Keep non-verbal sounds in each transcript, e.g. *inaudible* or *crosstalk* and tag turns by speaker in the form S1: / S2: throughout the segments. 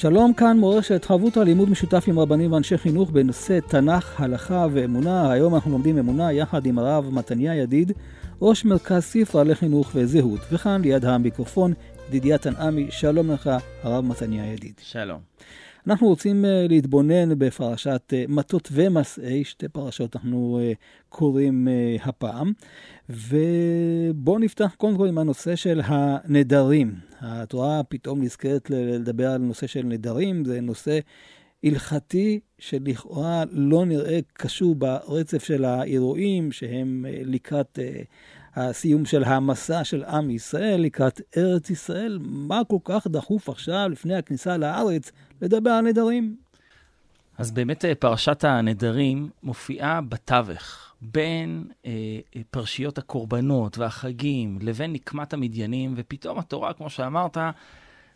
S1: שלום, כאן מורשת חברותא לימוד משותף עם רבנים ואנשי חינוך בנושא תנ"ך, הלכה ואמונה. היום אנחנו לומדים אמונה יחד עם הרב מתניה ידיד, ראש מרכז ספרא לחינוך וזהות. וכאן ליד המיקרופון, ידידיה תנעמי, שלום לך, הרב מתניה ידיד.
S2: שלום.
S1: אנחנו רוצים uh, להתבונן בפרשת uh, מטות ומסעי, שתי פרשות אנחנו uh, קוראים הפעם. ובואו נפתח קודם כל עם הנושא של הנדרים. התורה פתאום נזכרת לדבר על נושא של נדרים, זה נושא הלכתי שלכאורה לא נראה קשור ברצף של האירועים שהם לקראת הסיום של המסע של עם ישראל, לקראת ארץ ישראל. מה כל כך דחוף עכשיו, לפני הכניסה לארץ, לדבר על נדרים?
S2: אז באמת פרשת הנדרים מופיעה בתווך. בין אה, אה, פרשיות הקורבנות והחגים לבין נקמת המדיינים, ופתאום התורה, כמו שאמרת,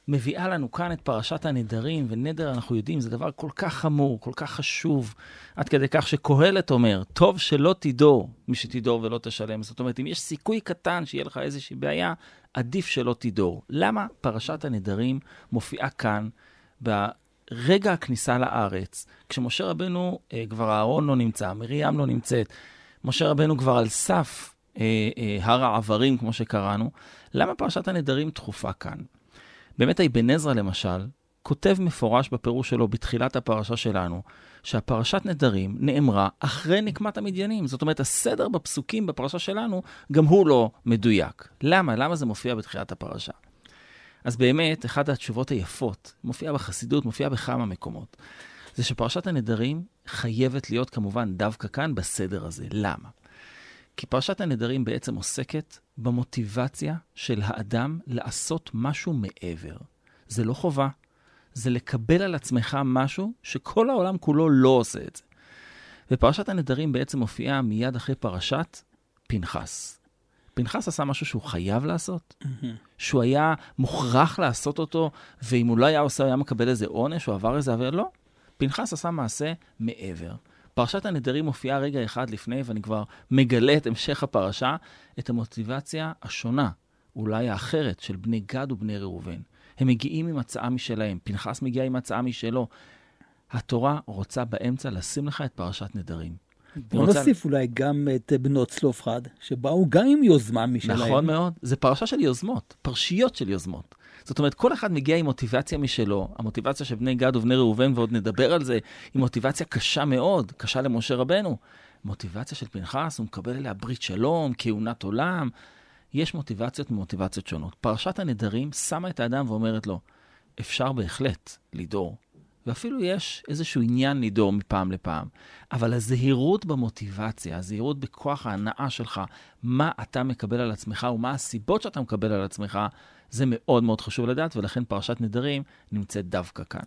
S2: מביאה לנו כאן את פרשת הנדרים, ונדר, אנחנו יודעים, זה דבר כל כך חמור, כל כך חשוב, עד כדי כך שקהלת אומר, טוב שלא תדור מי שתדור ולא תשלם. זאת אומרת, אם יש סיכוי קטן שיהיה לך איזושהי בעיה, עדיף שלא תדור. למה פרשת הנדרים מופיעה כאן, ברגע הכניסה לארץ, כשמשה רבנו, אה, כבר אהרון לא נמצא, מרים לא נמצאת, משה רבנו כבר על סף אה, אה, הר העברים, כמו שקראנו, למה פרשת הנדרים דחופה כאן? באמת האבן עזרא, למשל, כותב מפורש בפירוש שלו בתחילת הפרשה שלנו, שהפרשת נדרים נאמרה אחרי נקמת המדיינים. זאת אומרת, הסדר בפסוקים בפרשה שלנו, גם הוא לא מדויק. למה? למה זה מופיע בתחילת הפרשה? אז באמת, אחת התשובות היפות, מופיעה בחסידות, מופיעה בכמה מקומות. זה שפרשת הנדרים חייבת להיות כמובן דווקא כאן בסדר הזה. למה? כי פרשת הנדרים בעצם עוסקת במוטיבציה של האדם לעשות משהו מעבר. זה לא חובה, זה לקבל על עצמך משהו שכל העולם כולו לא עושה את זה. ופרשת הנדרים בעצם מופיעה מיד אחרי פרשת פנחס. פנחס עשה משהו שהוא חייב לעשות, mm-hmm. שהוא היה מוכרח לעשות אותו, ואם הוא לא היה עושה, הוא היה מקבל איזה עונש, או עבר איזה עבר, לא. פנחס עשה מעשה מעבר. פרשת הנדרים מופיעה רגע אחד לפני, ואני כבר מגלה את המשך הפרשה, את המוטיבציה השונה, אולי האחרת, של בני גד ובני ראובן. הם מגיעים עם הצעה משלהם, פנחס מגיע עם הצעה משלו. התורה רוצה באמצע לשים לך את פרשת נדרים.
S1: בוא רוצה... נוסיף אולי גם את בנות צלופחד, שבאו גם עם יוזמה משלהם.
S2: נכון מאוד, זה פרשה של יוזמות, פרשיות של יוזמות. זאת אומרת, כל אחד מגיע עם מוטיבציה משלו. המוטיבציה של בני גד ובני ראובן, ועוד נדבר על זה, היא מוטיבציה קשה מאוד, קשה למשה רבנו. מוטיבציה של פנחס, הוא מקבל אליה ברית שלום, כהונת עולם. יש מוטיבציות ממוטיבציות שונות. פרשת הנדרים שמה את האדם ואומרת לו, אפשר בהחלט לדור, ואפילו יש איזשהו עניין לדור מפעם לפעם. אבל הזהירות במוטיבציה, הזהירות בכוח ההנאה שלך, מה אתה מקבל על עצמך ומה הסיבות שאתה מקבל על עצמך, זה מאוד מאוד חשוב לדעת, ולכן פרשת נדרים נמצאת דווקא כאן.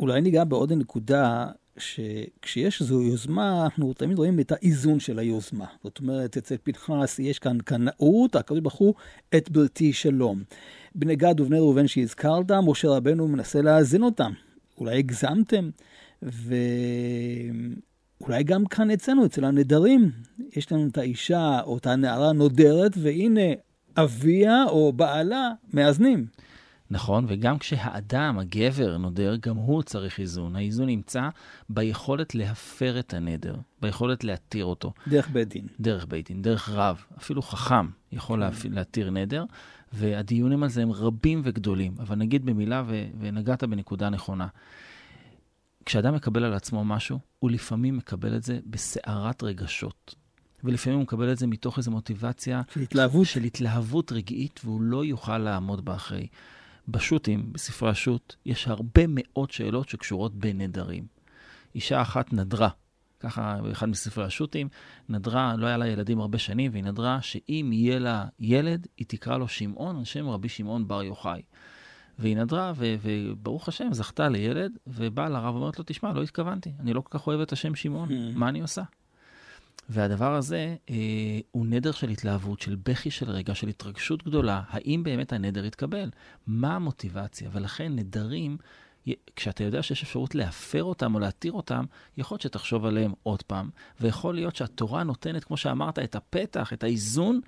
S1: אולי ניגע בעוד נקודה, שכשיש איזו יוזמה, אנחנו תמיד רואים את האיזון של היוזמה. זאת אומרת, אצל פנחס יש כאן קנאות, הקדוש ברוך הוא את בריתי שלום. בני גד ובני ראובן שהזכרת, משה רבנו מנסה לאזן אותם. אולי הגזמתם, ואולי גם כאן אצלנו, אצל הנדרים, יש לנו את האישה או את הנערה נודרת, והנה אביה או בעלה מאזנים.
S2: נכון, וגם כשהאדם, הגבר, נודר, גם הוא צריך איזון. האיזון נמצא ביכולת להפר את הנדר, ביכולת להתיר אותו.
S1: דרך בית דין.
S2: דרך בית דין, דרך רב, אפילו חכם יכול כן. להתיר נדר, והדיונים על זה הם רבים וגדולים. אבל נגיד במילה, ו- ונגעת בנקודה נכונה. כשאדם מקבל על עצמו משהו, הוא לפעמים מקבל את זה בסערת רגשות. ולפעמים הוא מקבל את זה מתוך איזו מוטיבציה...
S1: של התלהבות.
S2: של התלהבות רגעית, והוא לא יוכל לעמוד בה אחרי. בשו"תים, בספרי השו"ת, יש הרבה מאוד שאלות שקשורות בנדרים. אישה אחת נדרה, ככה באחד מספרי השו"תים, נדרה, לא היה לה ילדים הרבה שנים, והיא נדרה שאם יהיה לה ילד, היא תקרא לו שמעון, על שם רבי שמעון בר יוחאי. והיא נדרה, ו- וברוך השם, זכתה לילד, ובאה לרב ואומרת לו, תשמע, לא התכוונתי, אני לא כל כך אוהב את השם שמעון,
S1: Hmm.
S2: מה אני עושה? והדבר הזה אה, הוא נדר של התלהבות, של בכי של רגע, של התרגשות גדולה. האם באמת הנדר יתקבל? מה המוטיבציה? ולכן נדרים, כשאתה יודע שיש אפשרות להפר אותם או להתיר אותם, יכול להיות שתחשוב עליהם עוד פעם, ויכול להיות שהתורה נותנת, כמו שאמרת, את הפתח, את האיזון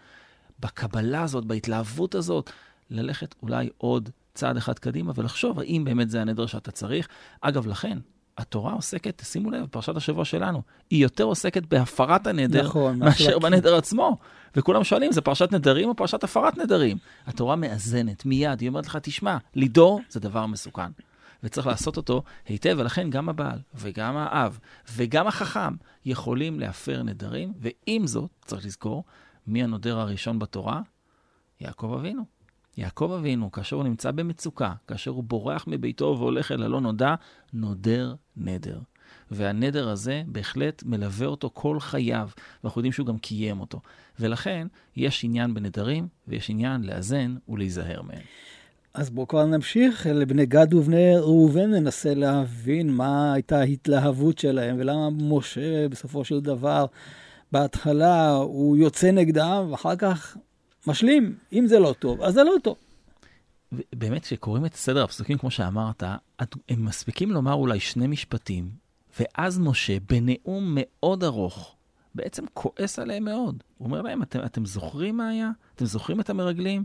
S2: בקבלה הזאת, בהתלהבות הזאת, ללכת אולי עוד צעד אחד קדימה ולחשוב האם באמת זה הנדר שאתה צריך. אגב, לכן, התורה עוסקת, שימו לב, פרשת השבוע שלנו, היא יותר עוסקת בהפרת הנדר
S1: נכון,
S2: מאשר
S1: מאשר-
S2: בנדר עצמו. וכולם שואלים, זה פרשת נדרים או פרשת הפרת נדרים? התורה מאזנת מיד, היא אומרת לך, תשמע, לידור זה דבר מסוכן. וצריך לעשות אותו היטב, ולכן גם הבעל וגם האב וגם החכם יכולים להפר נדרים, ועם זאת, צריך לזכור, מי הנודר הראשון בתורה? יעקב אבינו. יעקב אבינו, כאשר הוא נמצא במצוקה, כאשר הוא בורח מביתו והולך אל הלא נודע, נודר נדר. והנדר הזה בהחלט מלווה אותו כל חייו, ואנחנו יודעים שהוא גם קיים אותו. ולכן, יש עניין בנדרים, ויש עניין לאזן ולהיזהר מהם.
S1: אז בואו כבר נמשיך לבני גד ובני ראובן, ננסה להבין מה הייתה ההתלהבות שלהם ולמה משה בסופו של דבר, בהתחלה הוא יוצא נגדם ואחר כך משלים. אם זה לא טוב, אז זה לא טוב.
S2: באמת, כשקוראים את סדר הפסוקים, כמו שאמרת, הם מספיקים לומר אולי שני משפטים, ואז משה, בנאום מאוד ארוך, בעצם כועס עליהם מאוד. הוא אומר להם, אתם, אתם זוכרים מה היה? אתם זוכרים את המרגלים?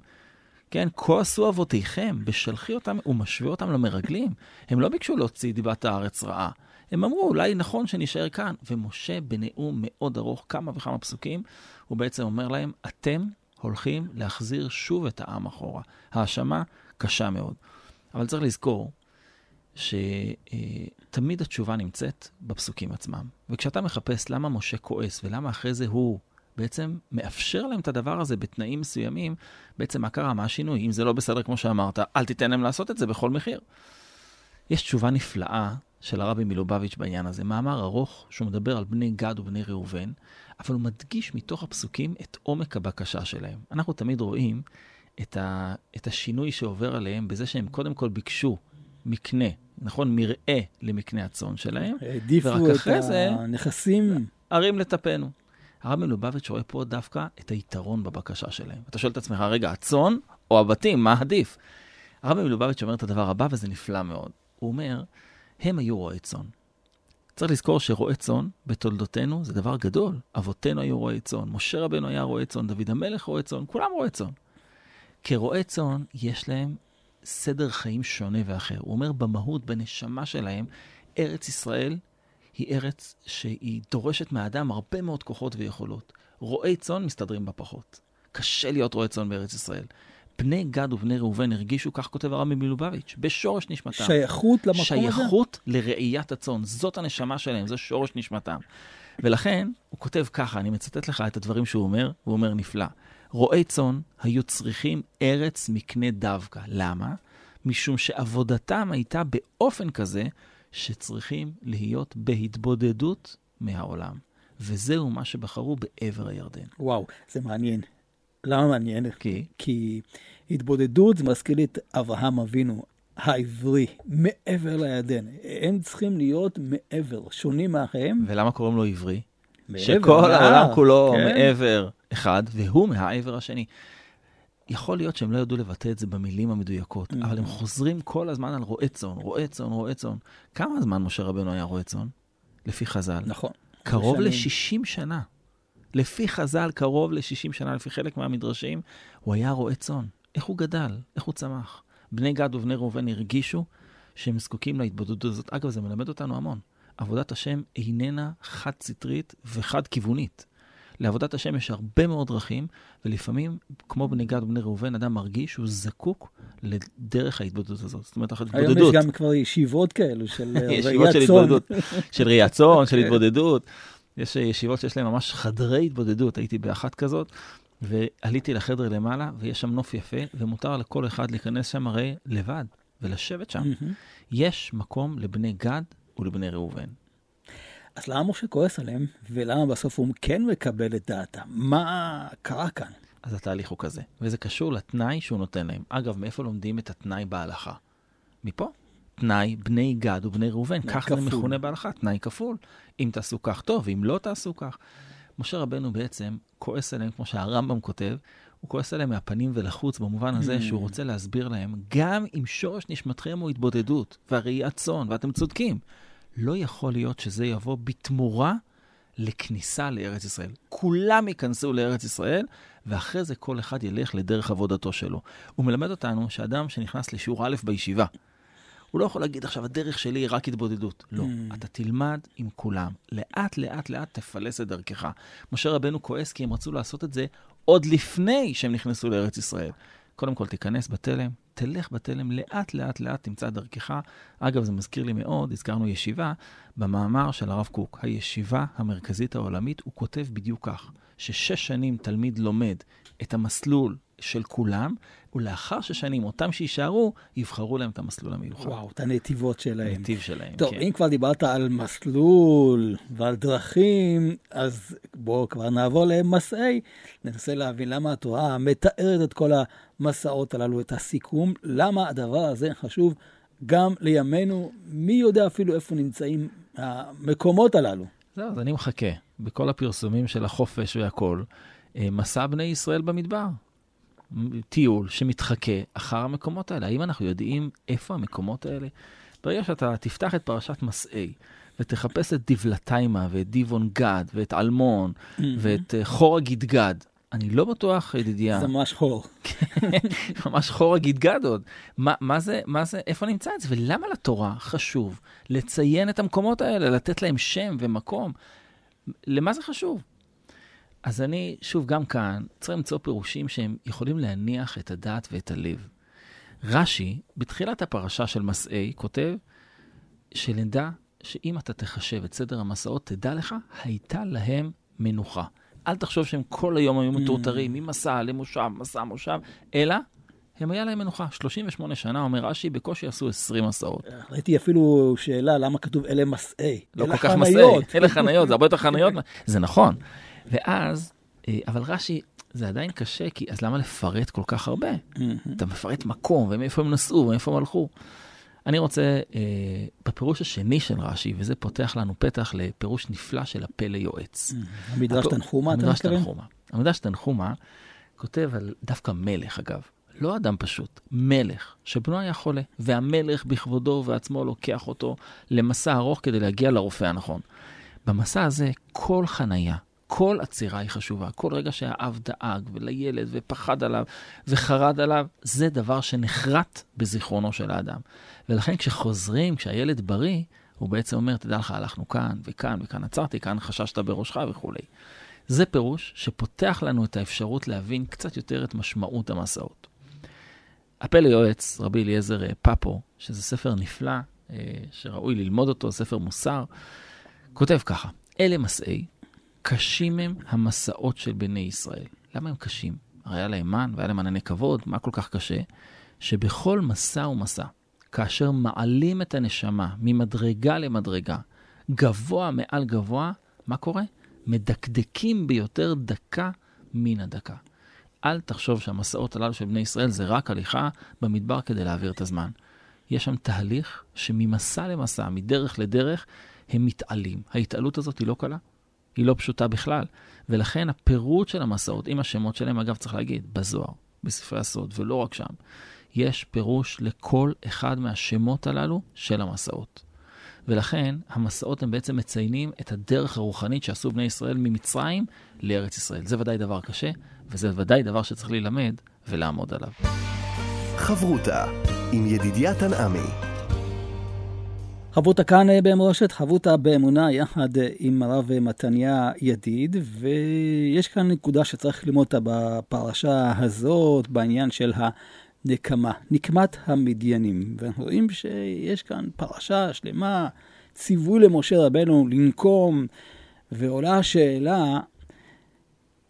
S2: כן, כה עשו אבותיכם, בשלחי אותם, הוא משווה אותם למרגלים. הם לא ביקשו להוציא דיבת הארץ רעה. הם אמרו, אולי נכון שנישאר כאן. ומשה, בנאום מאוד ארוך, כמה וכמה פסוקים, הוא בעצם אומר להם, אתם הולכים להחזיר שוב את העם אחורה. האשמה קשה מאוד. אבל צריך לזכור שתמיד התשובה נמצאת בפסוקים עצמם. וכשאתה מחפש למה משה כועס ולמה אחרי זה הוא בעצם מאפשר להם את הדבר הזה בתנאים מסוימים, בעצם מה קרה? מה השינוי? אם זה לא בסדר כמו שאמרת, אל תיתן להם לעשות את זה בכל מחיר. יש תשובה נפלאה של הרבי מלובביץ' בעניין הזה, מאמר ארוך שהוא מדבר על בני גד ובני ראובן, אבל הוא מדגיש מתוך הפסוקים את עומק הבקשה שלהם. אנחנו תמיד רואים את, ה, את השינוי שעובר עליהם בזה שהם קודם כל ביקשו מקנה, נכון? מרעה למקנה הצאן שלהם,
S1: העדיפו את
S2: זה-
S1: הנכסים.
S2: ערים לטפנו. הרב מלובביץ' רואה פה דווקא את היתרון בבקשה שלהם. אתה שואל את עצמך, רגע, הצאן או הבתים, מה עדיף? הרב מלובביץ' אומר את הדבר הבא, וזה נפלא מאוד. הוא אומר, הם היו רועי צאן. צריך לזכור שרועי צאן בתולדותינו זה דבר גדול. אבותינו היו רועי צאן, משה רבנו היה רועי צאן, דוד המלך רועי צאן, כולם רועי צאן. כרועי צאן יש להם סדר חיים שונה ואחר. הוא אומר, במהות, בנשמה שלהם, ארץ ישראל היא ארץ שהיא דורשת מהאדם הרבה מאוד כוחות ויכולות. רועי צאן מסתדרים בה פחות. קשה להיות רועה צאן בארץ ישראל. בני גד ובני ראובן הרגישו, כך כותב הרבי מלובביץ', בשורש נשמתם.
S1: שייכות למקום הזה?
S2: שייכות לראיית הצאן. זאת הנשמה שלהם, זה שורש נשמתם. ולכן, הוא כותב ככה, אני מצטט לך את הדברים שהוא אומר, הוא אומר נפלא. רועי צאן היו צריכים ארץ מקנה דווקא. למה? משום שעבודתם הייתה באופן כזה שצריכים להיות בהתבודדות מהעולם. וזהו מה שבחרו בעבר הירדן.
S1: וואו, זה מעניין. למה מעניין?
S2: כי?
S1: כי התבודדות זה מזכיר לי את אברהם אבינו העברי, מעבר לירדן. הם צריכים להיות מעבר, שונים מאחיהם.
S2: ולמה קוראים לו עברי?
S1: מעבר,
S2: שכל
S1: מעל,
S2: העולם כולו
S1: כן.
S2: מעבר אחד, והוא מהעבר השני. יכול להיות שהם לא ידעו לבטא את זה במילים המדויקות,
S1: Mm-hmm.
S2: אבל הם חוזרים כל הזמן על רועה צאן, רועה צאן, רועה צאן. כמה זמן משה רבנו היה רועה צאן? לפי חז"ל.
S1: נכון.
S2: קרוב
S1: שנים.
S2: ל-60 שנה. לפי חז"ל, קרוב ל-60 שנה, לפי חלק מהמדרשים, הוא היה רועה צאן. איך הוא גדל? איך הוא צמח? בני גד ובני ראובן הרגישו שהם זקוקים להתבודדות הזאת. אגב, זה מלמד אותנו המון. עבודת השם איננה חד-סטרית וחד-כיוונית. לעבודת השם יש הרבה מאוד דרכים, ולפעמים, כמו בני גד ובני ראובן, אדם מרגיש שהוא זקוק לדרך ההתבודדות הזאת. זאת אומרת,
S1: היום יש
S2: ההתבודדות.
S1: גם כבר ישיבות כאלו של אה, *laughs*
S2: ישיבות של. התבודדות, של ראיית צאן, *laughs* של התבודדות. יש ישיבות שיש להן ממש חדרי התבודדות, הייתי באחת כזאת, ועליתי לחדר למעלה, ויש שם נוף יפה, ומותר לכל אחד להיכנס שם הרי לבד, ולשבת שם.
S1: מהמם.
S2: יש מקום לבני גד ולבני ראובן.
S1: אז למה משה כועס עליהם, ולמה בסוף הוא כן מקבל את דעתם? מה קרה כאן?
S2: אז התהליך הוא כזה, וזה קשור לתנאי שהוא נותן להם. אגב, מאיפה לומדים את התנאי בהלכה? מפה. תנאי בני גד ובני ראובן, כך
S1: כפול.
S2: זה מכונה בהלכה, תנאי כפול. אם תעשו כך טוב, ואם לא תעשו כך. משה רבנו בעצם כועס עליהם, כמו שהרמב"ם כותב, הוא כועס עליהם מהפנים ולחוץ, במובן הזה שהוא רוצה להסביר להם, גם אם שורש נשמתכם הוא התבודדות, והראיית צאן, ואתם צודקים, לא יכול להיות שזה יבוא בתמורה לכניסה לארץ ישראל. כולם ייכנסו לארץ ישראל, ואחרי זה כל אחד ילך לדרך עבודתו שלו. הוא מלמד אותנו שאדם שנכנס לשיעור א' בישיבה, הוא לא יכול להגיד עכשיו, הדרך שלי היא רק התבודדות. לא,
S1: Mm.
S2: אתה תלמד עם כולם. לאט, לאט, לאט תפלס את דרכך. משה רבנו כועס כי הם רצו לעשות את זה עוד לפני שהם נכנסו לארץ ישראל. קודם כל, תיכנס בתלם, תלך בתלם, לאט, לאט, לאט תמצא דרכך. אגב, זה מזכיר לי מאוד, הזכרנו ישיבה, במאמר של הרב קוק, הישיבה המרכזית העולמית, הוא כותב בדיוק כך, ששש שנים תלמיד לומד את המסלול של כולם, ולאחר שש שנים, אותם שיישארו, יבחרו להם את המסלול המיוחד.
S1: וואו, את הנתיבות שלהם.
S2: הנתיב שלהם,
S1: טוב,
S2: כן.
S1: אם כבר דיברת על מסלול ועל דרכים, אז בואו כבר נעבור למסעי. ננסה להבין למה התורה מתארת את כל המסעות הללו, את הסיכום, למה הדבר הזה חשוב גם לימינו. מי יודע אפילו איפה נמצאים המקומות הללו.
S2: זהו, אז אני מחכה. בכל הפרסומים של החופש והכול, אה, מסע בני ישראל במדבר. טיול שמתחכה אחר המקומות האלה. האם אנחנו יודעים איפה המקומות האלה? ברגע שאתה תפתח את פרשת מסעי, ותחפש את דבלתיימה, ואת דיבון גד, ואת אלמון, ואת אה, חור הגידגד, אני לא בטוח, ידידיה,
S1: זה ממש חור.
S2: ממש חור הגידגד עוד. מה, מה זה, מה זה, איפה נמצא את זה? ולמה לתורה חשוב לציין את המקומות האלה, לתת להם שם ומקום? למה זה חשוב? אז אני, שוב, גם כאן, צריך למצוא פירושים שהם יכולים להניח את הדעת ואת הלב. רש"י, בתחילת הפרשה של מסעי, כותב שנדע שאם אתה תחשב את סדר המסעות, תדע לך, הייתה להם מנוחה. אל תחשוב שהם כל היום היו מטורטרים, ממסע למושב, מסע, מושב, אלא הם היה להם מנוחה. 38 שנה, אומר רש"י, בקושי עשו 20 מסעות.
S1: ראיתי אפילו שאלה למה כתוב אלה מסעי.
S2: לא כל כך מסעי. אלה חניות, זה הרבה יותר חניות. *laughs* זה נכון. ואז, אה, אבל רש"י, זה עדיין קשה, כי אז למה לפרט כל כך הרבה? אתה מפרט מקום, ומאיפה הם נסעו, ומאיפה הם הלכו. אני רוצה, אה, בפירוש השני של רש"י, וזה פותח לנו פתח לפירוש נפלא של הפלא יועץ.
S1: המדרש
S2: הכל-
S1: תנחומה, אתה
S2: המדרש
S1: מתכוון?
S2: תנחומה. המדרש תנחומה כותב על דווקא מלך, אגב. לא אדם פשוט, מלך, שבנו היה חולה, והמלך בכבודו ובעצמו לוקח אותו למסע ארוך כדי להגיע לרופא הנכון. במסע הזה, כל חנייה, כל עצירה היא חשובה. כל רגע שהאב דאג, ולילד, ופחד עליו, וחרד עליו, זה דבר שנחרט בזיכרונו של האדם. ולכן כשחוזרים, כשהילד בריא, הוא בעצם אומר, תדע לך, הלכנו כאן, וכאן, וכאן עצרתי, כאן חששת בראשך וכולי. זה פירוש שפותח לנו את האפשרות להבין קצת יותר את משמעות המסעות. הפה ליועץ, רבי אליעזר אה, פפו, שזה ספר נפלא, אה, שראוי ללמוד אותו, ספר מוסר, כותב ככה, אלה מסעי, קשים הם המסעות של בני ישראל. למה הם קשים? הרי היה להם מן והיה להם ענני כבוד, מה כל כך קשה? שבכל מסע ומסע, כאשר מעלים את הנשמה ממדרגה למדרגה, גבוה מעל גבוה, מה קורה? מדקדקים ביותר דקה מן הדקה. אל תחשוב שהמסעות הללו של בני ישראל זה רק הליכה במדבר כדי להעביר את הזמן. יש שם תהליך שממסע למסע, מדרך לדרך, הם מתעלים. ההתעלות הזאת היא לא קלה, היא לא פשוטה בכלל. ולכן הפירוט של המסעות, עם השמות שלהם, אגב, צריך להגיד, בזוהר, בספרי הסוד, ולא רק שם, יש פירוש לכל אחד מהשמות הללו של המסעות. ולכן המסעות הם בעצם מציינים את הדרך הרוחנית שעשו בני ישראל ממצרים לארץ ישראל. זה ודאי דבר קשה, וזה ודאי דבר שצריך ללמד ולעמוד עליו.
S3: חברותה עם ידידיה תנעמי.
S1: חברותה כאן אה, במורשת, חברותה באמונה יחד אה, עם הרב אה, מתניה ידיד, ויש כאן נקודה שצריך ללמוד אותה בפרשה הזאת, בעניין של הנקמה, נקמת המדיינים. ואנחנו רואים שיש כאן פרשה שלמה, ציווי למשה רבנו לנקום, ועולה השאלה,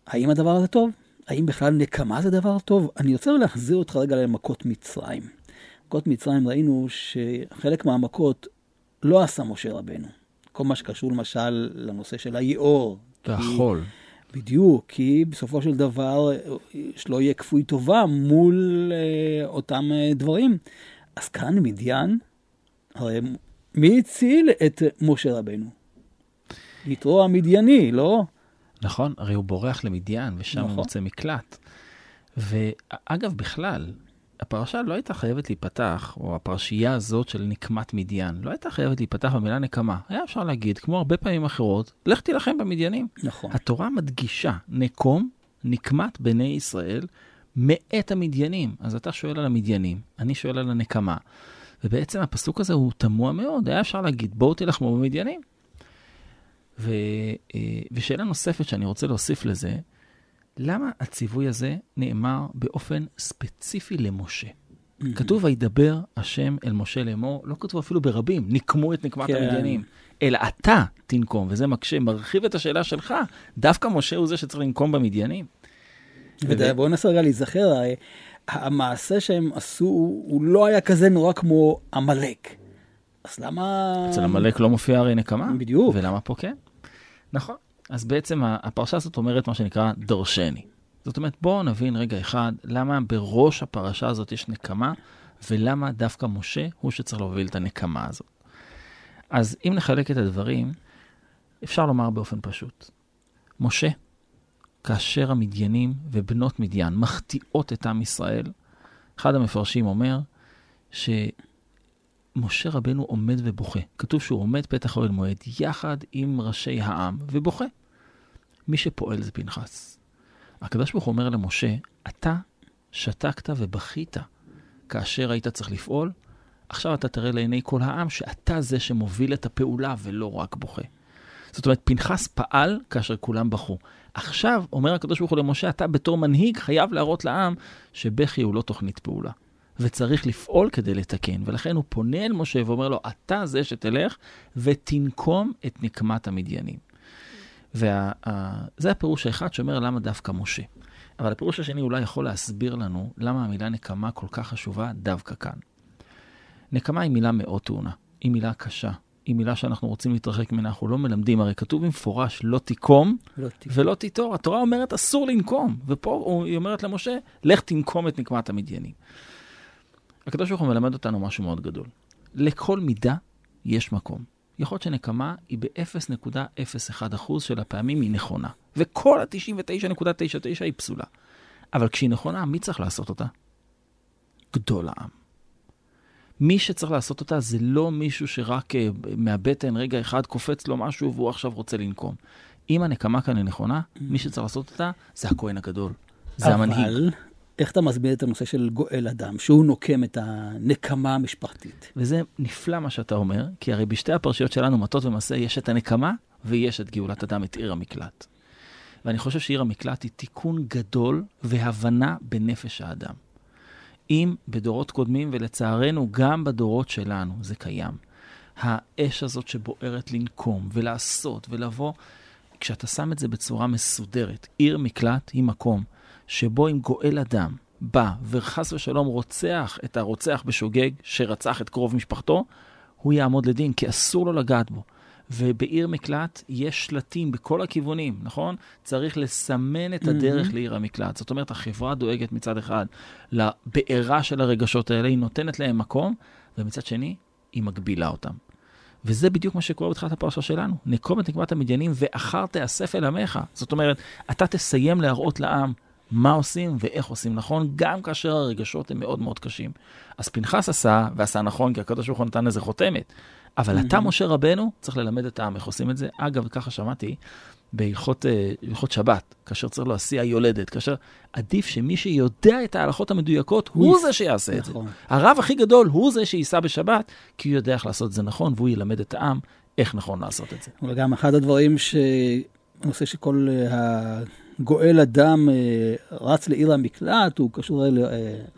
S1: האם הדבר הזה טוב? האם בכלל נקמה זה דבר טוב? אני רוצה להחזיר אותך רגע למכות מצרים. מכות מצרים ראינו שחלק מהמכות לא עשה משה רבנו. כל מה שקשור למשל לנושא של היאור.
S2: והחול.
S1: בדיוק, כי בסופו של דבר שלא יהיה כפוי טובה מול אה, אותם אה, דברים. אז כאן מדיין, הרי מי הציל את משה רבנו? יתרו המדייני, לא?
S2: נכון, הרי הוא בורח למדיין, ושם נכון. הוא מוצא מקלט. ואגב, בכלל, הפרשה לא הייתה חייבת להיפתח, או הפרשייה הזאת של נקמת מדיין, לא הייתה חייבת להיפתח במילה נקמה. היה אפשר להגיד, כמו הרבה פעמים אחרות, לך תילחם במדיינים.
S1: נכון.
S2: התורה מדגישה, נקום, נקמת בני ישראל, מאת המדיינים. אז אתה שואל על המדיינים, אני שואל על הנקמה. ובעצם הפסוק הזה הוא תמוה מאוד, היה אפשר להגיד, בואו תילחמו במדיינים. ו, אה, ושאלה נוספת שאני רוצה להוסיף לזה, למה הציווי הזה נאמר באופן ספציפי למשה? Mm-hmm. כתוב, וידבר השם אל משה לאמור, לא כתוב אפילו ברבים, נקמו את נקמת כן. המדיינים, אלא אתה תנקום, וזה מקשה, מרחיב את השאלה שלך, דווקא משה הוא זה שצריך לנקום במדיינים.
S1: ובואו ננסה רגע להיזכר, המעשה שהם עשו הוא לא היה כזה נורא כמו עמלק. אז למה...
S2: אצל עמלק לא מופיע הרי נקמה.
S1: בדיוק.
S2: ולמה פה כן? נכון. אז בעצם הפרשה הזאת אומרת מה שנקרא דורשני. זאת אומרת, בואו נבין רגע אחד למה בראש הפרשה הזאת יש נקמה, ולמה דווקא משה הוא שצריך להוביל את הנקמה הזאת. אז אם נחלק את הדברים, אפשר לומר באופן פשוט. משה, כאשר המדיינים ובנות מדיין מחטיאות את עם ישראל, אחד המפרשים אומר שמשה רבנו עומד ובוכה. כתוב שהוא עומד פתח אוהל מועד יחד עם ראשי העם ובוכה. מי שפועל זה פנחס. הקדוש ברוך הוא אומר למשה, אתה שתקת ובכית כאשר היית צריך לפעול, עכשיו אתה תראה לעיני כל העם שאתה זה שמוביל את הפעולה ולא רק בוכה. זאת אומרת, פנחס פעל כאשר כולם בכו. עכשיו, אומר הקדוש ברוך הוא למשה, אתה בתור מנהיג חייב להראות לעם שבכי הוא לא תוכנית פעולה. וצריך לפעול כדי לתקן. ולכן הוא פונה אל משה ואומר לו, אתה זה שתלך ותנקום את נקמת המדיינים. וזה הפירוש האחד שאומר למה דווקא משה. אבל הפירוש השני אולי יכול להסביר לנו למה המילה נקמה כל כך חשובה דווקא כאן. נקמה היא מילה מאוד טעונה, היא מילה קשה, היא מילה שאנחנו רוצים להתרחק ממנה, אנחנו לא מלמדים, הרי כתוב במפורש, לא תיקום לא ולא תיטור. התורה אומרת, אסור לנקום, ופה היא אומרת למשה, לך תנקום את נקמת המדיינים. הקדוש ברוך הוא מלמד אותנו משהו מאוד גדול. לכל מידה יש מקום. יכול להיות שנקמה היא ב-0.01% של הפעמים היא נכונה, וכל ה-99.99 היא פסולה. אבל כשהיא נכונה, מי צריך לעשות אותה? גדול העם. מי שצריך לעשות אותה זה לא מישהו שרק uh, מהבטן רגע אחד קופץ לו משהו והוא עכשיו רוצה לנקום. אם הנקמה כאן היא נכונה, מי שצריך לעשות אותה זה הכהן הגדול. זה אבל... המנהיג.
S1: איך אתה מסביר את הנושא של גואל אדם, שהוא נוקם את הנקמה המשפחתית?
S2: וזה נפלא מה שאתה אומר, כי הרי בשתי הפרשיות שלנו, מטות ומסע, יש את הנקמה ויש את גאולת אדם, את עיר המקלט. ואני חושב שעיר המקלט היא תיקון גדול והבנה בנפש האדם. אם בדורות קודמים, ולצערנו גם בדורות שלנו, זה קיים. האש הזאת שבוערת לנקום ולעשות ולבוא, כשאתה שם את זה בצורה מסודרת, עיר מקלט היא מקום שבו אם גואל אדם בא וחס ושלום רוצח את הרוצח בשוגג שרצח את קרוב משפחתו, הוא יעמוד לדין, כי אסור לו לגעת בו. ובעיר מקלט יש שלטים בכל הכיוונים, נכון? צריך לסמן את הדרך mm-hmm. לעיר המקלט. זאת אומרת, החברה דואגת מצד אחד לבעירה של הרגשות האלה, היא נותנת להם מקום, ומצד שני, היא מגבילה אותם. וזה בדיוק מה שקורה בתחילת הפרשה שלנו. נקום את נקמת המדיינים ואחר תאסף אל עמך. זאת אומרת, אתה תסיים להראות לעם מה עושים ואיך עושים נכון, גם כאשר הרגשות הם מאוד מאוד קשים. אז פנחס עשה, ועשה נכון, כי הקדוש ברוך הוא נתן לזה חותמת. אבל אתה, משה רבנו, צריך ללמד את העם איך עושים את זה. אגב, ככה שמעתי בהלכות uh, שבת, כאשר צריך להסיע יולדת, כאשר עדיף שמי שיודע את ההלכות המדויקות, הוא זה שיעשה את זה. נכון. הרב הכי גדול הוא זה שייסע בשבת, כי הוא יודע איך לעשות את זה נכון, והוא ילמד את העם איך נכון לעשות את זה.
S1: וגם אחד הדברים ש... הנושא שכל אה, הגואל אדם אה, רץ לעיר המקלט, הוא קשור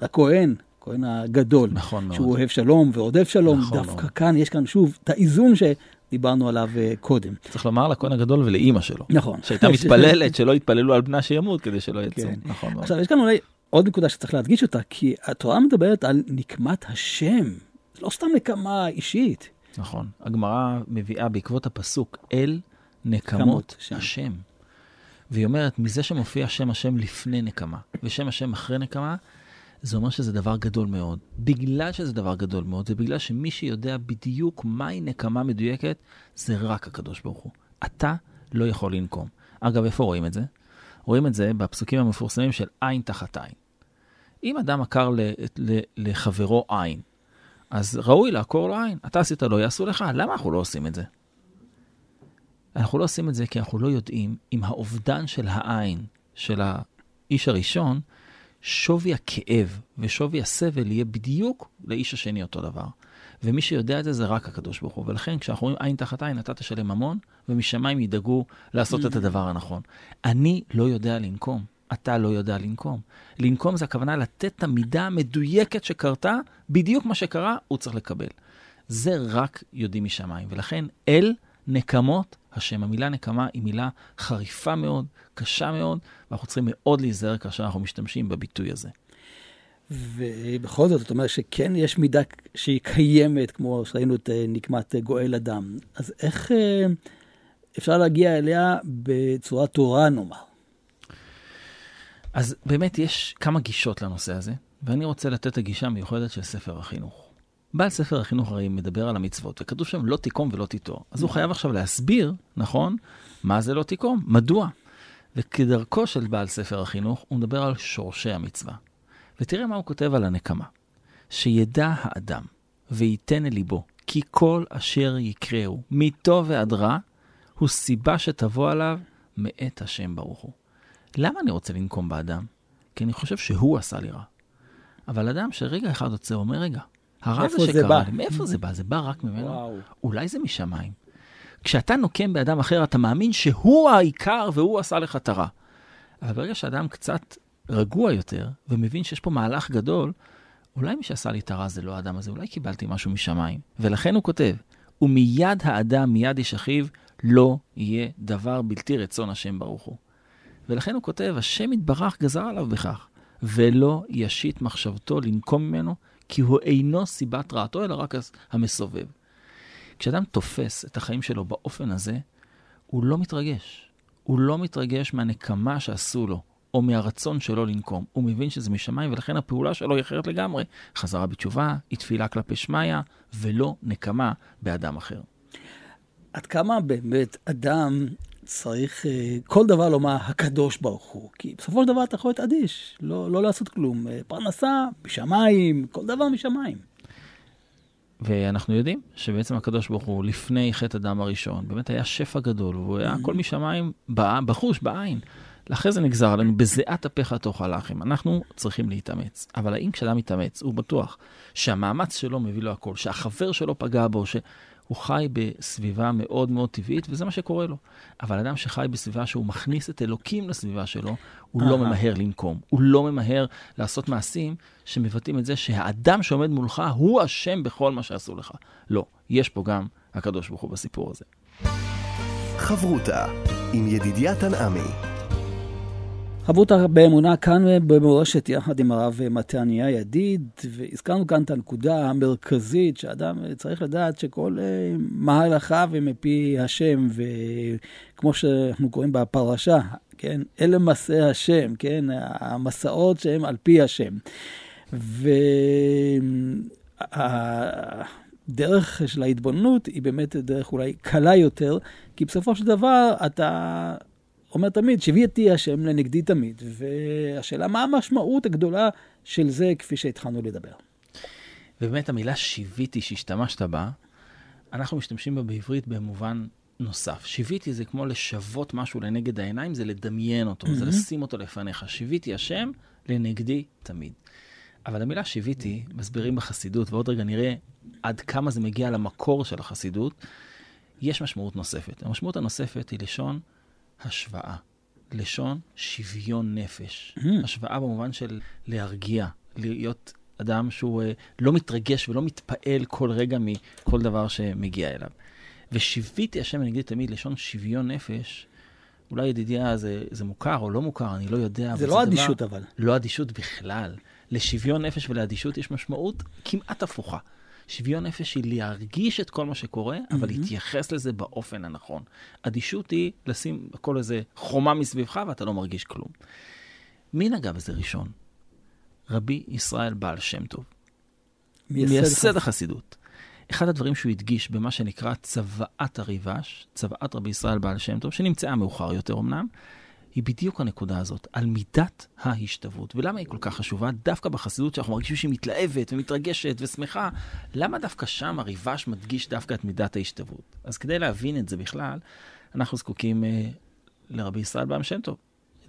S1: לכהן, הכהן הגדול.
S2: נכון מאוד.
S1: שהוא אוהב שלום ורודף שלום. נכון דווקא מאוד. כאן יש כאן שוב את האיזון שדיברנו עליו uh, קודם.
S2: צריך לומר לכהן הגדול ולאימא שלו.
S1: נכון.
S2: שהייתה *laughs* מתפללת שלא יתפללו על בנה שימות כדי שלא יצאו. כן. נכון מאוד.
S1: עכשיו, יש כאן אולי עוד נקודה שצריך להדגיש אותה, כי התורה מדברת על נקמת השם. זה לא סתם נקמה אישית.
S2: נכון. הגמרא מביאה בעקבות הפסוק, אל נקמות השם. והיא אומרת, מזה שמופיע שם השם לפני נקמה, ושם השם אחרי נקמה, זה אומר שזה דבר גדול מאוד. בגלל שזה דבר גדול מאוד, ובגלל שמי שיודע בדיוק מהי נקמה מדויקת, זה רק הקדוש ברוך הוא. אתה לא יכול לנקום. אגב, איפה רואים את זה? רואים את זה בפסוקים המפורסמים של עין תחת עין. אם אדם עקר לחברו עין, אז ראוי לעקור לו עין. אתה עשית לו, יעשו לך. למה אנחנו לא עושים את זה? אנחנו לא עושים את זה כי אנחנו לא יודעים אם האובדן של העין של האיש הראשון, שווי הכאב ושווי הסבל יהיה בדיוק לאיש השני אותו דבר. ומי שיודע את זה זה רק הקדוש ברוך הוא. ולכן כשאנחנו אומרים עין תחת עין, אתה תשלם ממון, ומשמיים ידאגו לעשות את הדבר הנכון. אני לא יודע לנקום, אתה לא יודע לנקום. לנקום זה הכוונה לתת את המידה המדויקת שקרתה, בדיוק מה שקרה, הוא צריך לקבל. זה רק יודעים משמיים. ולכן אל נקמות השם. המילה נקמה היא מילה חריפה מאוד, קשה מאוד, ואנחנו צריכים מאוד להיזהר כאשר אנחנו משתמשים בביטוי הזה.
S1: ובכל זאת, זאת אומרת שכן יש מידה שהיא קיימת, כמו שראינו את אה, נקמת אה, גואל אדם. אז איך אה, אפשר להגיע אליה בצורה תורה, נאמר?
S2: אז באמת יש כמה גישות לנושא הזה, ואני רוצה לתת את הגישה המיוחדת של ספר החינוך. בעל ספר החינוך הרי מדבר על המצוות, וכתוב שם לא תיקום ולא תיטור. אז הוא חייב עכשיו להסביר, נכון, מה זה לא תיקום, מדוע. וכדרכו של בעל ספר החינוך, הוא מדבר על שורשי המצווה. ותראה מה הוא כותב על הנקמה. שידע האדם וייתן אל ליבו, כי כל אשר יקראו, מטוב ועד רע, הוא סיבה שתבוא עליו מאת השם ברוך הוא. למה אני רוצה לנקום באדם? כי אני חושב שהוא עשה לי רע. אבל אדם שרגע אחד עוצר, אומר, רגע, הרע הזה שקרה מאיפה זה בא? זה בא רק ממנו? וואו. אולי זה משמיים. כשאתה נוקם באדם אחר, אתה מאמין שהוא העיקר והוא עשה לך את הרע. אבל ברגע שאדם קצת רגוע יותר, ומבין שיש פה מהלך גדול, אולי מי שעשה לי את הרע זה לא האדם הזה, אולי קיבלתי משהו משמיים. ולכן הוא כותב, ומיד האדם, מיד איש אחיו, לא יהיה דבר בלתי רצון השם ברוך הוא. ולכן הוא כותב, השם יתברך גזר עליו בכך, ולא ישית מחשבתו לנקום ממנו, כי הוא אינו סיבת רעתו, אלא רק המסובב. כשאדם תופס את החיים שלו באופן הזה, הוא לא מתרגש. הוא לא מתרגש מהנקמה שעשו לו, או מהרצון שלו לנקום. הוא מבין שזה משמיים, ולכן הפעולה שלו היא אחרת לגמרי. חזרה בתשובה, היא תפילה כלפי שמיא, ולא נקמה באדם אחר.
S1: עד כמה באמת אדם צריך uh, כל דבר לומר הקדוש ברוך הוא? כי בסופו של דבר אתה יכול להיות אדיש, לא, לא לעשות כלום. אה, פרנסה, משמיים, כל דבר משמיים.
S2: ואנחנו יודעים שבעצם הקדוש ברוך הוא, לפני חטא הדם הראשון, באמת היה שפע גדול, והוא היה הכל משמיים בחוש, בעין. לאחרי זה נגזר עלינו, בזיעת אפיך תאכל לחם. אנחנו צריכים להתאמץ. אבל האם כשאדם מתאמץ, הוא בטוח שהמאמץ שלו מביא לו הכל, שהחבר שלו פגע בו, שהוא חי בסביבה מאוד מאוד טבעית, וזה מה שקורה לו. אבל אדם שחי בסביבה שהוא מכניס את אלוקים לסביבה שלו, הוא לא ממהר לנקום. הוא לא ממהר לעשות מעשים שמבטאים את זה שהאדם שעומד מולך הוא אשם בכל מה שעשו לך. לא, יש פה גם הקדוש ברוך הוא בסיפור הזה.
S3: חברותה עם ידידיה תנעמי
S1: חברותא באמונה כאן במורשת יחד עם הרב מתניה ידיד, והזכרנו כאן את הנקודה המרכזית שאדם צריך לדעת שכל אה, מהלכיו הם מפי השם, וכמו שאנחנו קוראים בפרשה, כן, אלה מסעי השם, כן, המסעות שהם על פי השם. והדרך של ההתבוננות היא באמת דרך אולי קלה יותר, כי בסופו של דבר אתה אומר תמיד, שביעתי השם לנגדי תמיד. והשאלה, מה המשמעות הגדולה של זה, כפי שהתחלנו לדבר?
S2: ובאמת המילה שיוויתי שהשתמשת בה, אנחנו משתמשים בה בעברית במובן נוסף. שיוויתי זה כמו לשוות משהו לנגד העיניים, זה לדמיין אותו, mm-hmm. זה לשים אותו לפניך. שיוויתי השם לנגדי תמיד. אבל המילה שיוויתי, מסבירים בחסידות, ועוד רגע נראה עד כמה זה מגיע למקור של החסידות, יש משמעות נוספת. המשמעות הנוספת היא לשון השוואה. לשון שוויון נפש. Mm. השוואה במובן של להרגיע, להיות אדם שהוא uh, לא מתרגש ולא מתפעל כל רגע מכל דבר שמגיע אליו. ושיוויתי השם נגדי תמיד לשון שוויון נפש, אולי ידידיה זה, זה מוכר או לא מוכר, אני לא יודע.
S1: זה לא אדישות אבל.
S2: לא אדישות בכלל. לשוויון נפש ולאדישות יש משמעות כמעט הפוכה. שוויון נפש היא להרגיש את כל מה שקורה, אבל להתייחס לזה באופן הנכון. אדישות היא לשים כל איזה חומה מסביבך ואתה לא מרגיש כלום. מי נגע בזה ראשון? רבי ישראל בעל שם טוב. מייסד החסידות. אחד הדברים שהוא הדגיש במה שנקרא צוואת הריבש, צוואת רבי ישראל בעל שם טוב, שנמצאה מאוחר יותר אמנם, היא בדיוק הנקודה הזאת, על מידת ההשתוות. ולמה היא כל כך חשובה? דווקא בחסידות שאנחנו מרגישים שהיא מתלהבת ומתרגשת ושמחה, למה דווקא שם הריבש מדגיש דווקא את מידת ההשתוות? אז כדי להבין את זה בכלל, אנחנו זקוקים אה, לרבי ישראל בעם שם טוב.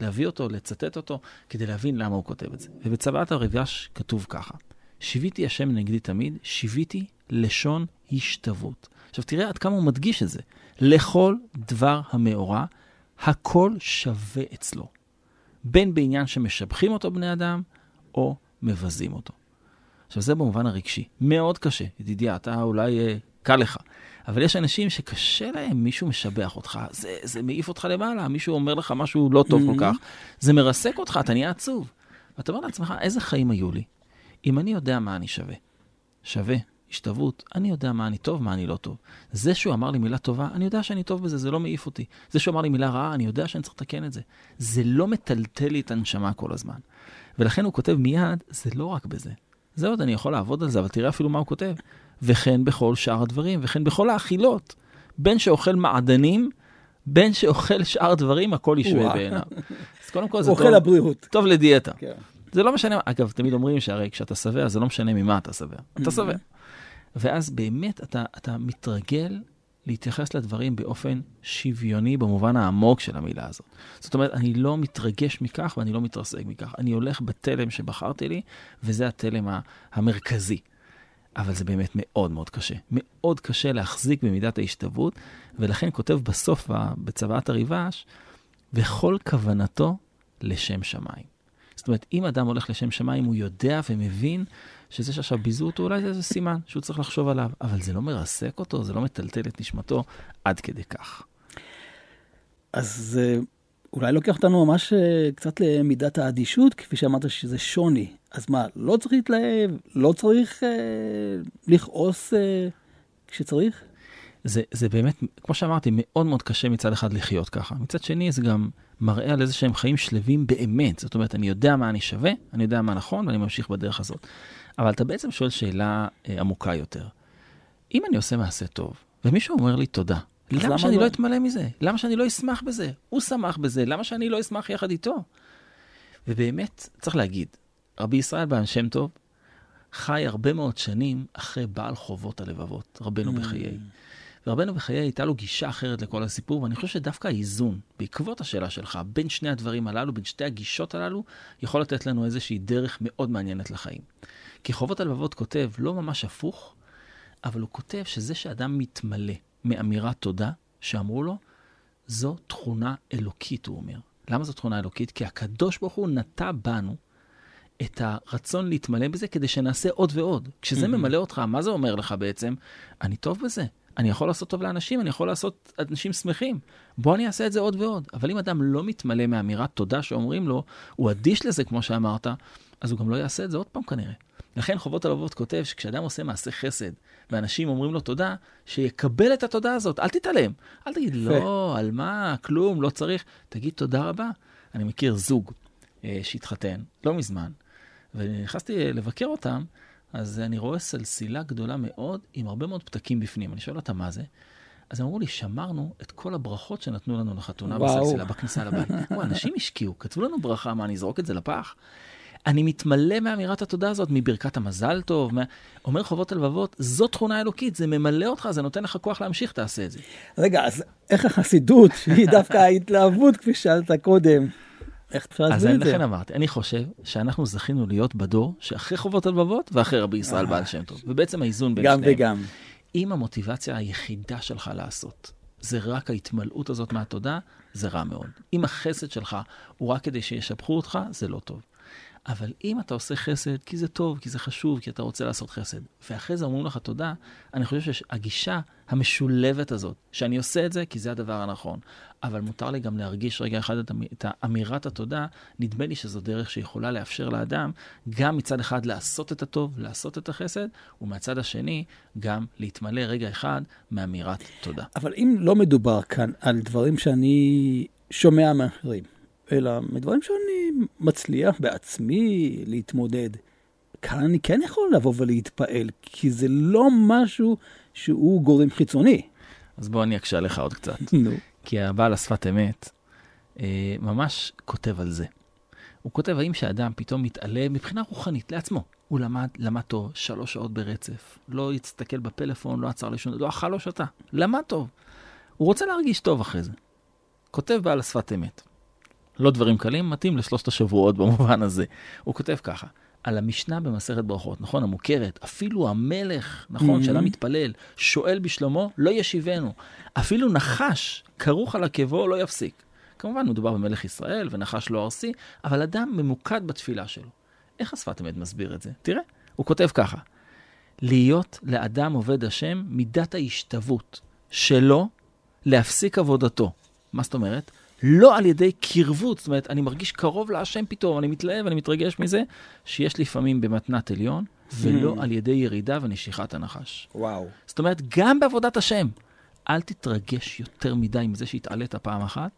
S2: להביא אותו, לצטט אותו, כדי להבין למה הוא כותב את זה. ובצוואת הריבש כתוב ככה: שיוויתי השם נגדי תמיד, שיוויתי לשון השתוות. עכשיו תראה עד כמה הוא מדגיש את זה. לכל דבר המאורע, הכל שווה אצלו. בין בעניין שמשבחים אותו בני אדם, או מבזים אותו. עכשיו זה במובן הרגשי. מאוד קשה. ידידיה, אתה אולי אה, קל לך. אבל יש אנשים שקשה להם, מישהו משבח אותך, זה, זה מעיף אותך למעלה, מישהו אומר לך משהו לא טוב mm-hmm. כל כך, זה מרסק אותך, אתה נהיה עצוב. ואתה אומר לעצמך, איזה חיים היו לי אם אני יודע מה אני שווה? שווה, השתוות, אני יודע מה אני טוב, מה אני לא טוב. זה שהוא אמר לי מילה טובה, אני יודע שאני טוב בזה, זה לא מעיף אותי. זה שהוא אמר לי מילה רעה, אני יודע שאני צריך לתקן את זה. זה לא מטלטל לי את הנשמה כל הזמן. ולכן הוא כותב מיד, זה לא רק בזה. זה עוד אני יכול לעבוד על זה, אבל תראה אפילו מה הוא כותב. וכן בכל שאר הדברים, וכן בכל האכילות. בין שאוכל מעדנים, בין שאוכל שאר דברים, הכל ישווה בעיניו. אז קודם כל זה
S1: טוב, הבריאות.
S2: טוב לדיאטה. כן. זה לא משנה, אגב, תמיד אומרים שהרי כשאתה שבע, זה לא משנה ממה אתה שבע. אתה שבע. ואז באמת אתה, אתה מתרגל להתייחס לדברים באופן שוויוני במובן העמוק של המילה הזאת. זאת אומרת, אני לא מתרגש מכך ואני לא מתרסק מכך. אני הולך בתלם שבחרתי לי, וזה התלם המרכזי. אבל זה באמת מאוד מאוד קשה. מאוד קשה להחזיק במידת ההשתוות, ולכן כותב בסוף בצוואת הריבש, וכל כוונתו לשם שמיים. זאת אומרת, אם אדם הולך לשם שמיים, הוא יודע ומבין שזה שעכשיו ביזו אותו, אולי זה איזה סימן שהוא צריך לחשוב עליו, אבל זה לא מרסק אותו, זה לא מטלטל את נשמתו עד כדי כך.
S1: אז זה אולי לוקח אותנו ממש אה, קצת למידת האדישות, כפי שאמרת שזה שוני. אז מה, לא צריך להתלהב? לא צריך אה, לכעוס אה, כשצריך?
S2: זה, זה באמת, כמו שאמרתי, מאוד מאוד קשה מצד אחד לחיות ככה. מצד שני, זה גם מראה על איזה שהם חיים שלווים באמת. זאת אומרת, אני יודע מה אני שווה, אני יודע מה נכון, ואני ממשיך בדרך הזאת. אבל אתה בעצם שואל שאלה אה, עמוקה יותר. אם אני עושה מעשה טוב, ומישהו אומר לי תודה, למה, שאני לא... לא אתמלא מזה? למה שאני לא אשמח בזה? הוא שמח בזה, למה שאני לא אשמח יחד איתו? ובאמת, צריך להגיד, רבי ישראל בעל שם טוב חי הרבה מאוד שנים אחרי בעל חובות הלבבות, רבנו mm. בחיי. ורבנו בחיי הייתה לו גישה אחרת לכל הסיפור, ואני חושב שדווקא האיזון, בעקבות השאלה שלך, בין שני הדברים הללו, בין שתי הגישות הללו, יכול לתת לנו איזושהי דרך מאוד מעניינת לחיים. כי חובות הלבבות כותב לא ממש הפוך, אבל הוא כותב שזה שאדם מתמלא מאמירת תודה שאמרו לו, זו תכונה אלוקית, הוא אומר. למה זו תכונה אלוקית? כי הקדוש ברוך הוא נטע בנו את הרצון להתמלא בזה כדי שנעשה עוד ועוד. כשזה mm-hmm. ממלא אותך, מה זה אומר לך בעצם? אני טוב בזה. אני יכול לעשות טוב לאנשים, אני יכול לעשות אנשים שמחים. בוא אני אעשה את זה עוד ועוד. אבל אם אדם לא מתמלא מאמירת תודה שאומרים לו, הוא אדיש לזה, כמו שאמרת, אז הוא גם לא יעשה את זה עוד פעם כנראה. לכן חובות הלבבות כותב שכשאדם עושה מעשה חסד, ואנשים אומרים לו תודה, שיקבל את התודה הזאת, אל תתעלם. אל תגיד, לא, על מה, כלום, לא צריך. תגיד תודה רבה. אני מכיר זוג אה, שהתחתן לא מזמן, ונכנסתי לבקר אותם, אז אני רואה סלסילה גדולה מאוד עם הרבה מאוד פתקים בפנים. אני שואל אותם מה זה. אז הם אמרו לי, שמרנו את כל הברכות שנתנו לנו לחתונה. בסלסילה, בכניסה לבית. *laughs* וואו, אנשים השקיעו, כתבו לנו ברכה, מה, אני אזרוק את זה לפח? אני מתמלא מאמירת התודה הזאת, מברכת המזל טוב, מה... אומר חובות הלבבות, זו תכונה אלוקית, זה ממלא אותך, זה נותן לך כוח להמשיך, תעשה את זה.
S1: רגע, אז איך החסידות, שהיא דווקא ההתלהבות, כפי שאלת קודם, איך אפשר להסביר את זה?
S2: אז לכן אמרתי, אני חושב שאנחנו זכינו להיות בדור שאחרי חובות הלבבות ואחרי רבי ישראל בעל שם טוב. ובעצם האיזון בין
S1: שניהם. גם וגם.
S2: אם המוטיבציה היחידה שלך לעשות זה רק ההתמלאות הזאת מהתודה, זה רע מאוד. אם החסד שלך הוא רק כדי שישבחו אותך, זה לא טוב. אבל אם אתה עושה חסד, כי זה טוב, כי זה חשוב, כי אתה רוצה לעשות חסד, ואחרי זה אומרים לך תודה, אני חושב שהגישה המשולבת הזאת, שאני עושה את זה כי זה הדבר הנכון, אבל מותר לי גם להרגיש רגע אחד את, את אמירת התודה, נדמה לי שזו דרך שיכולה לאפשר לאדם גם מצד אחד לעשות את הטוב, לעשות את החסד, ומהצד השני גם להתמלא רגע אחד מאמירת תודה.
S1: אבל אם לא מדובר כאן על דברים שאני שומע מאחרים, אלא מדברים שאני מצליח בעצמי להתמודד. כאן אני כן יכול לבוא ולהתפעל, כי זה לא משהו שהוא גורם חיצוני.
S2: אז בוא אני אקשה לך עוד קצת.
S1: נו.
S2: כי הבעל השפת אמת אה, ממש כותב על זה. הוא כותב האם שאדם פתאום מתעלה מבחינה רוחנית לעצמו. הוא למד, למד טוב שלוש שעות ברצף, לא הסתכל בפלאפון, לא עצר לשון, לא אכל, לא שתה. למד טוב. הוא רוצה להרגיש טוב אחרי זה. כותב בעל השפת אמת. לא דברים קלים, מתאים לשלושת השבועות במובן הזה. הוא כותב ככה, על המשנה במסכת ברכות, נכון, המוכרת, אפילו המלך, נכון, mm-hmm. שאדם מתפלל, שואל בשלומו, לא ישיבנו. אפילו נחש, כרוך על עקבו, לא יפסיק. כמובן, מדובר במלך ישראל, ונחש לא ארסי, אבל אדם ממוקד בתפילה שלו. איך השפת אמת מסביר את זה? תראה, הוא כותב ככה, להיות לאדם עובד השם מידת ההשתוות שלו להפסיק עבודתו. מה זאת אומרת? לא על ידי קרבות, זאת אומרת, אני מרגיש קרוב להשם פתאום, אני מתלהב, אני מתרגש מזה, שיש לפעמים במתנת עליון, ולא mm. על ידי ירידה ונשיכת הנחש.
S1: וואו.
S2: זאת אומרת, גם בעבודת השם, אל תתרגש יותר מדי מזה שהתעלית פעם אחת,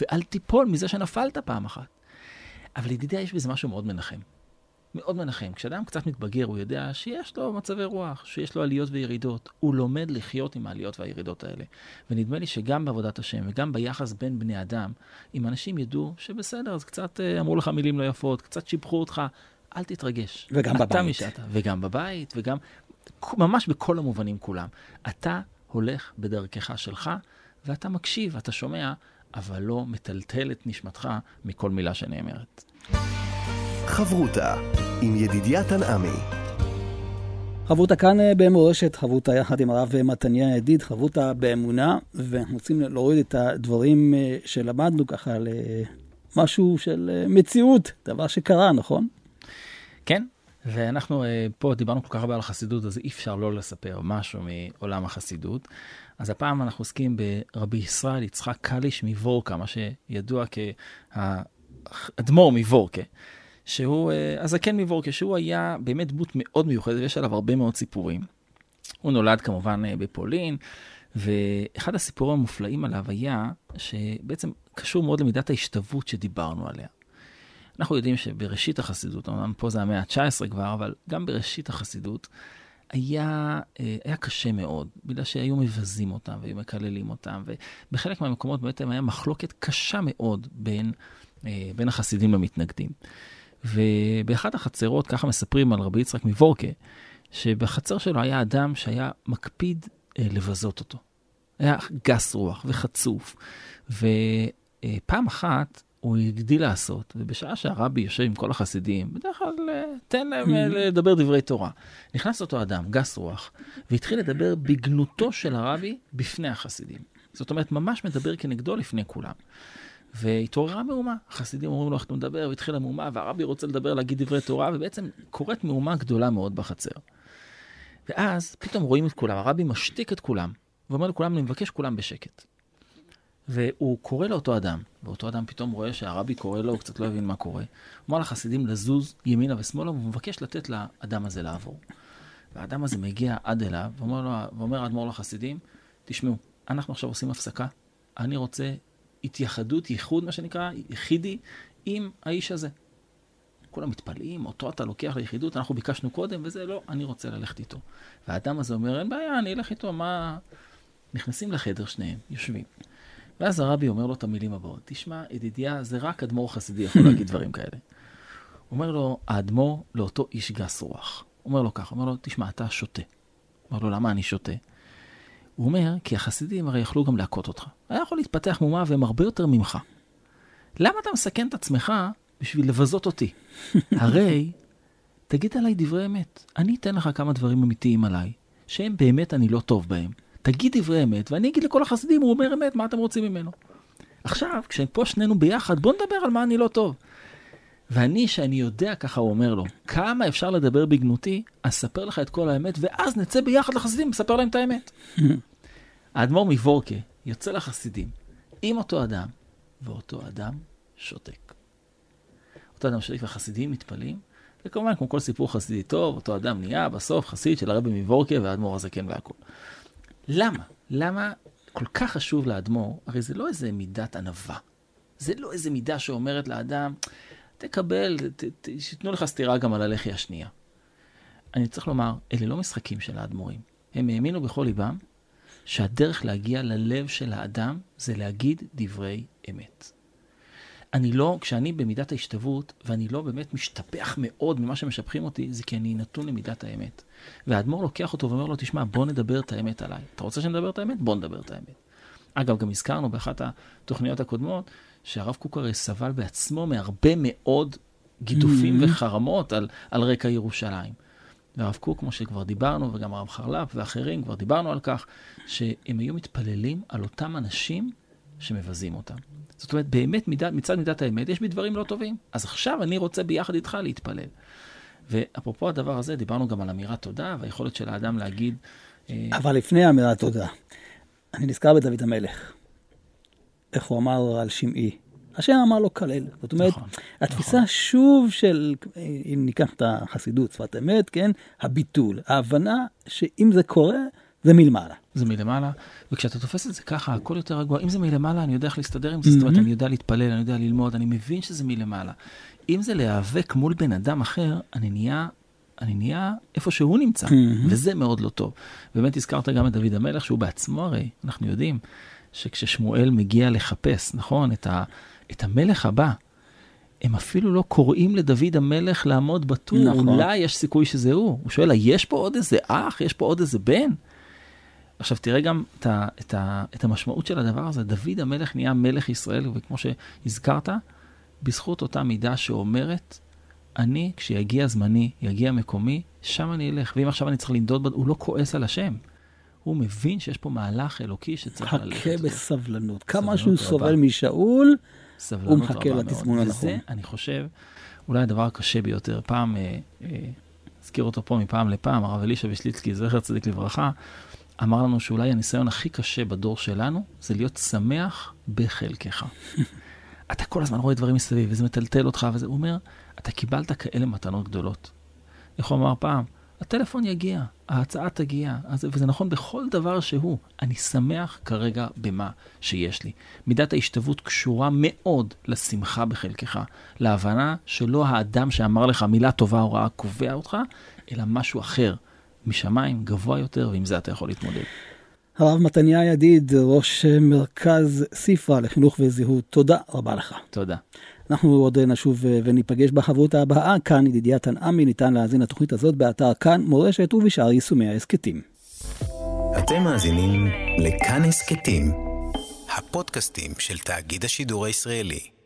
S2: ואל תיפול מזה שנפלת פעם אחת. אבל ידידיה, יש בזה משהו מאוד מנחם. מאוד מנחם. כשאדם קצת מתבגר, הוא יודע שיש לו מצבי רוח, שיש לו עליות וירידות. הוא לומד לחיות עם העליות והירידות האלה. ונדמה לי שגם בעבודת השם וגם ביחס בין בני אדם, אם אנשים ידעו שבסדר, אז קצת אה, אמרו לך מילים לא יפות, קצת שיבחו אותך, אל תתרגש.
S1: וגם
S2: אתה
S1: בבית.
S2: משעת, וגם בבית, וגם ממש בכל המובנים כולם. אתה הולך בדרכך שלך, ואתה מקשיב, אתה שומע, אבל לא מטלטל את נשמתך מכל מילה שנאמרת.
S3: חברותה עם ידידיה תנעמי.
S1: חברותה כאן אה, במורשת, חברותה יחד עם הרב מתניה ידיד, חברותה באמונה, ואנחנו רוצים להוריד את הדברים אה, שלמדנו ככה למשהו של אה, מציאות, דבר שקרה, נכון?
S2: כן, ואנחנו פה דיברנו כל כך הרבה על החסידות, אז אי אפשר לא לספר משהו מעולם החסידות. אז הפעם אנחנו עוסקים ברבי ישראל יצחק קליש מוורקה, מה שידוע כאדמו"ר מוורקה. שהוא uh, הזקן מבורקה, שהוא היה באמת דמות מאוד מיוחדת, ויש עליו הרבה מאוד סיפורים. הוא נולד כמובן uh, בפולין, ואחד הסיפורים המופלאים עליו היה, שבעצם קשור מאוד למידת ההשתוות שדיברנו עליה. אנחנו יודעים שבראשית החסידות, אמנם פה זה המאה ה-19 כבר, אבל גם בראשית החסידות, היה, אה, היה קשה מאוד, בגלל שהיו מבזים אותם והיו מקללים אותם, ובחלק מהמקומות באמת היה מחלוקת קשה מאוד בין, בין החסידים למתנגדים. ובאחת החצרות, ככה מספרים על רבי יצחק מוורקה, שבחצר שלו היה אדם שהיה מקפיד אה, לבזות אותו. היה גס רוח וחצוף. ופעם אחת הוא הגדיל לעשות, ובשעה שהרבי יושב עם כל החסידים, בדרך כלל אה, תן להם אה, לדבר דברי תורה. נכנס אותו אדם, גס רוח, והתחיל לדבר בגנותו של הרבי בפני החסידים. זאת אומרת, ממש מדבר כנגדו לפני כולם. והתעוררה מהומה. החסידים אומרים לו איך אתה מדבר, והתחילה מהומה, והרבי רוצה לדבר, להגיד דברי תורה, ובעצם קורית מהומה גדולה מאוד בחצר. ואז פתאום רואים את כולם, הרבי משתיק את כולם, ואומר לכולם, אני מבקש כולם בשקט. והוא קורא לאותו אדם, ואותו אדם פתאום רואה שהרבי קורא לו, הוא קצת לא הבין מה קורה. אומר לחסידים לזוז ימינה ושמאלה, והוא מבקש לתת לאדם הזה לעבור. והאדם הזה מגיע עד אליו, ואומר האדמו"ר לחסידים, תשמעו, אנחנו עכשיו עושים הפסקה, אני רוצה התייחדות, ייחוד, מה שנקרא, יחידי, עם האיש הזה. כולם מתפלאים, אותו אתה לוקח ליחידות, אנחנו ביקשנו קודם, וזה לא, אני רוצה ללכת איתו. והאדם הזה אומר, אין בעיה, אני אלך איתו, מה... נכנסים לחדר שניהם, יושבים. ואז הרבי אומר לו את המילים הבאות, תשמע, ידידיה, זה רק אדמו"ר חסידי יכול להגיד דברים כאלה. אומר לו, האדמו"ר לאותו איש גס רוח. אומר לו ככה, אומר לו, תשמע, אתה שותה. אומר לו, למה אני שותה? הוא אומר, כי החסידים הרי יכלו גם להכות אותך. היה יכול להתפתח מהומה והם הרבה יותר ממך. למה אתה מסכן את עצמך בשביל לבזות אותי? *laughs* הרי, תגיד עליי דברי אמת. אני אתן לך כמה דברים אמיתיים עליי, שהם באמת אני לא טוב בהם. תגיד דברי אמת, ואני אגיד לכל החסידים, הוא אומר אמת, מה אתם רוצים ממנו? עכשיו, כשפה שנינו ביחד, בוא נדבר על מה אני לא טוב. ואני, שאני יודע, ככה הוא אומר לו, כמה אפשר לדבר בגנותי, אספר לך את כל האמת, ואז נצא ביחד לחסידים, נספר להם את האמת. *laughs* האדמו"ר מוורקה יוצא לחסידים עם אותו אדם, ואותו אדם שותק. אותו אדם שותק והחסידים מתפלאים, וכמובן, כמו כל סיפור חסידי טוב, אותו אדם נהיה בסוף חסיד של הרבי מוורקה והאדמו"ר הזקן והכול. למה? למה כל כך חשוב לאדמו"ר? הרי זה לא איזה מידת ענווה. זה לא איזה מידה שאומרת לאדם, תקבל, שייתנו לך סטירה גם על הלחי השנייה. אני צריך לומר, אלה לא משחקים של האדמו"רים. הם האמינו בכל ליבם שהדרך להגיע ללב של האדם זה להגיד דברי אמת. אני לא, כשאני במידת ההשתוות, ואני לא באמת משתפח מאוד ממה שמשבחים אותי, זה כי אני נתון למידת האמת. והאדמו"ר לוקח אותו ואומר לו, תשמע, בוא נדבר את האמת עליי. אתה רוצה שנדבר את האמת? בוא נדבר את האמת. אגב, גם הזכרנו באחת התוכניות הקודמות, שהרב קוק הרי סבל בעצמו מהרבה מאוד גידופים mm-hmm. וחרמות על, על רקע ירושלים. והרב קוק, כמו שכבר דיברנו, וגם הרב חרל"פ ואחרים, כבר דיברנו על כך, שהם היו מתפללים על אותם אנשים שמבזים אותם. זאת אומרת, באמת מידת, מצד מידת האמת יש בי דברים לא טובים. אז עכשיו אני רוצה ביחד איתך להתפלל. ואפרופו הדבר הזה, דיברנו גם על אמירת תודה והיכולת של האדם להגיד...
S1: אה, אבל לפני אמירת תודה, אני נזכר בדוד המלך. איך הוא אמר על שמעי. השם אמר לו כלל. זאת אומרת, נכון, התפיסה נכון. שוב של, אם ניקח את החסידות, שפת אמת, כן, הביטול, ההבנה שאם זה קורה, זה מלמעלה.
S2: זה מלמעלה, וכשאתה תופס את זה ככה, הכל יותר רגוע. אם זה מלמעלה, אני יודע איך להסתדר עם זה, mm-hmm. זאת אומרת, אני יודע להתפלל, אני יודע ללמוד, אני מבין שזה מלמעלה. אם זה להיאבק מול בן אדם אחר, אני נהיה, אני נהיה איפה שהוא נמצא, mm-hmm. וזה מאוד לא טוב. באמת הזכרת גם את דוד המלך, שהוא בעצמו הרי, אנחנו יודעים, שכששמואל מגיע לחפש, נכון, את, ה, את המלך הבא, הם אפילו לא קוראים לדוד המלך לעמוד בטור, נכון. אולי יש סיכוי שזה הוא. הוא שואל, יש פה עוד איזה אח? יש פה עוד איזה בן? עכשיו תראה גם את, ה, את, ה, את המשמעות של הדבר הזה. דוד המלך נהיה מלך ישראל, וכמו שהזכרת, בזכות אותה מידה שאומרת, אני, כשיגיע זמני, יגיע מקומי, שם אני אלך. ואם עכשיו אני צריך לנדוד, הוא לא כועס על השם. הוא מבין שיש פה מהלך אלוקי שצריך ללכת.
S1: חכה בסבלנות. כמה שהוא סובל משאול, הוא מחכה לתזמון הנכון.
S2: וזה, אני חושב, אולי הדבר הקשה ביותר. פעם, אה, אה, אזכיר אותו פה מפעם לפעם, הרב אלישע ושליצקי, זכר צדיק לברכה, אמר לנו שאולי הניסיון הכי קשה בדור שלנו, זה להיות שמח בחלקך. *laughs* אתה כל הזמן רואה דברים מסביב, וזה מטלטל אותך, וזה, הוא אומר, אתה קיבלת כאלה מתנות גדולות. איך הוא אמר פעם? הטלפון יגיע, ההצעה תגיע, אז, וזה נכון בכל דבר שהוא. אני שמח כרגע במה שיש לי. מידת ההשתוות קשורה מאוד לשמחה בחלקך, להבנה שלא האדם שאמר לך מילה טובה או רעה קובע אותך, אלא משהו אחר, משמיים, גבוה יותר, ועם זה אתה יכול להתמודד.
S1: הרב מתניה ידיד, ראש מרכז ספרה לחינוך וזהות, תודה רבה לך.
S2: תודה.
S1: אנחנו עוד נשוב וניפגש בחברות הבאה. כאן ידידיה תנעמי, ניתן להאזין לתוכנית הזאת באתר כאן מורשת ובשאר יישומי ההסכתים.
S4: אתם מאזינים לכאן הסכתים, הפודקאסטים של תאגיד השידור הישראלי.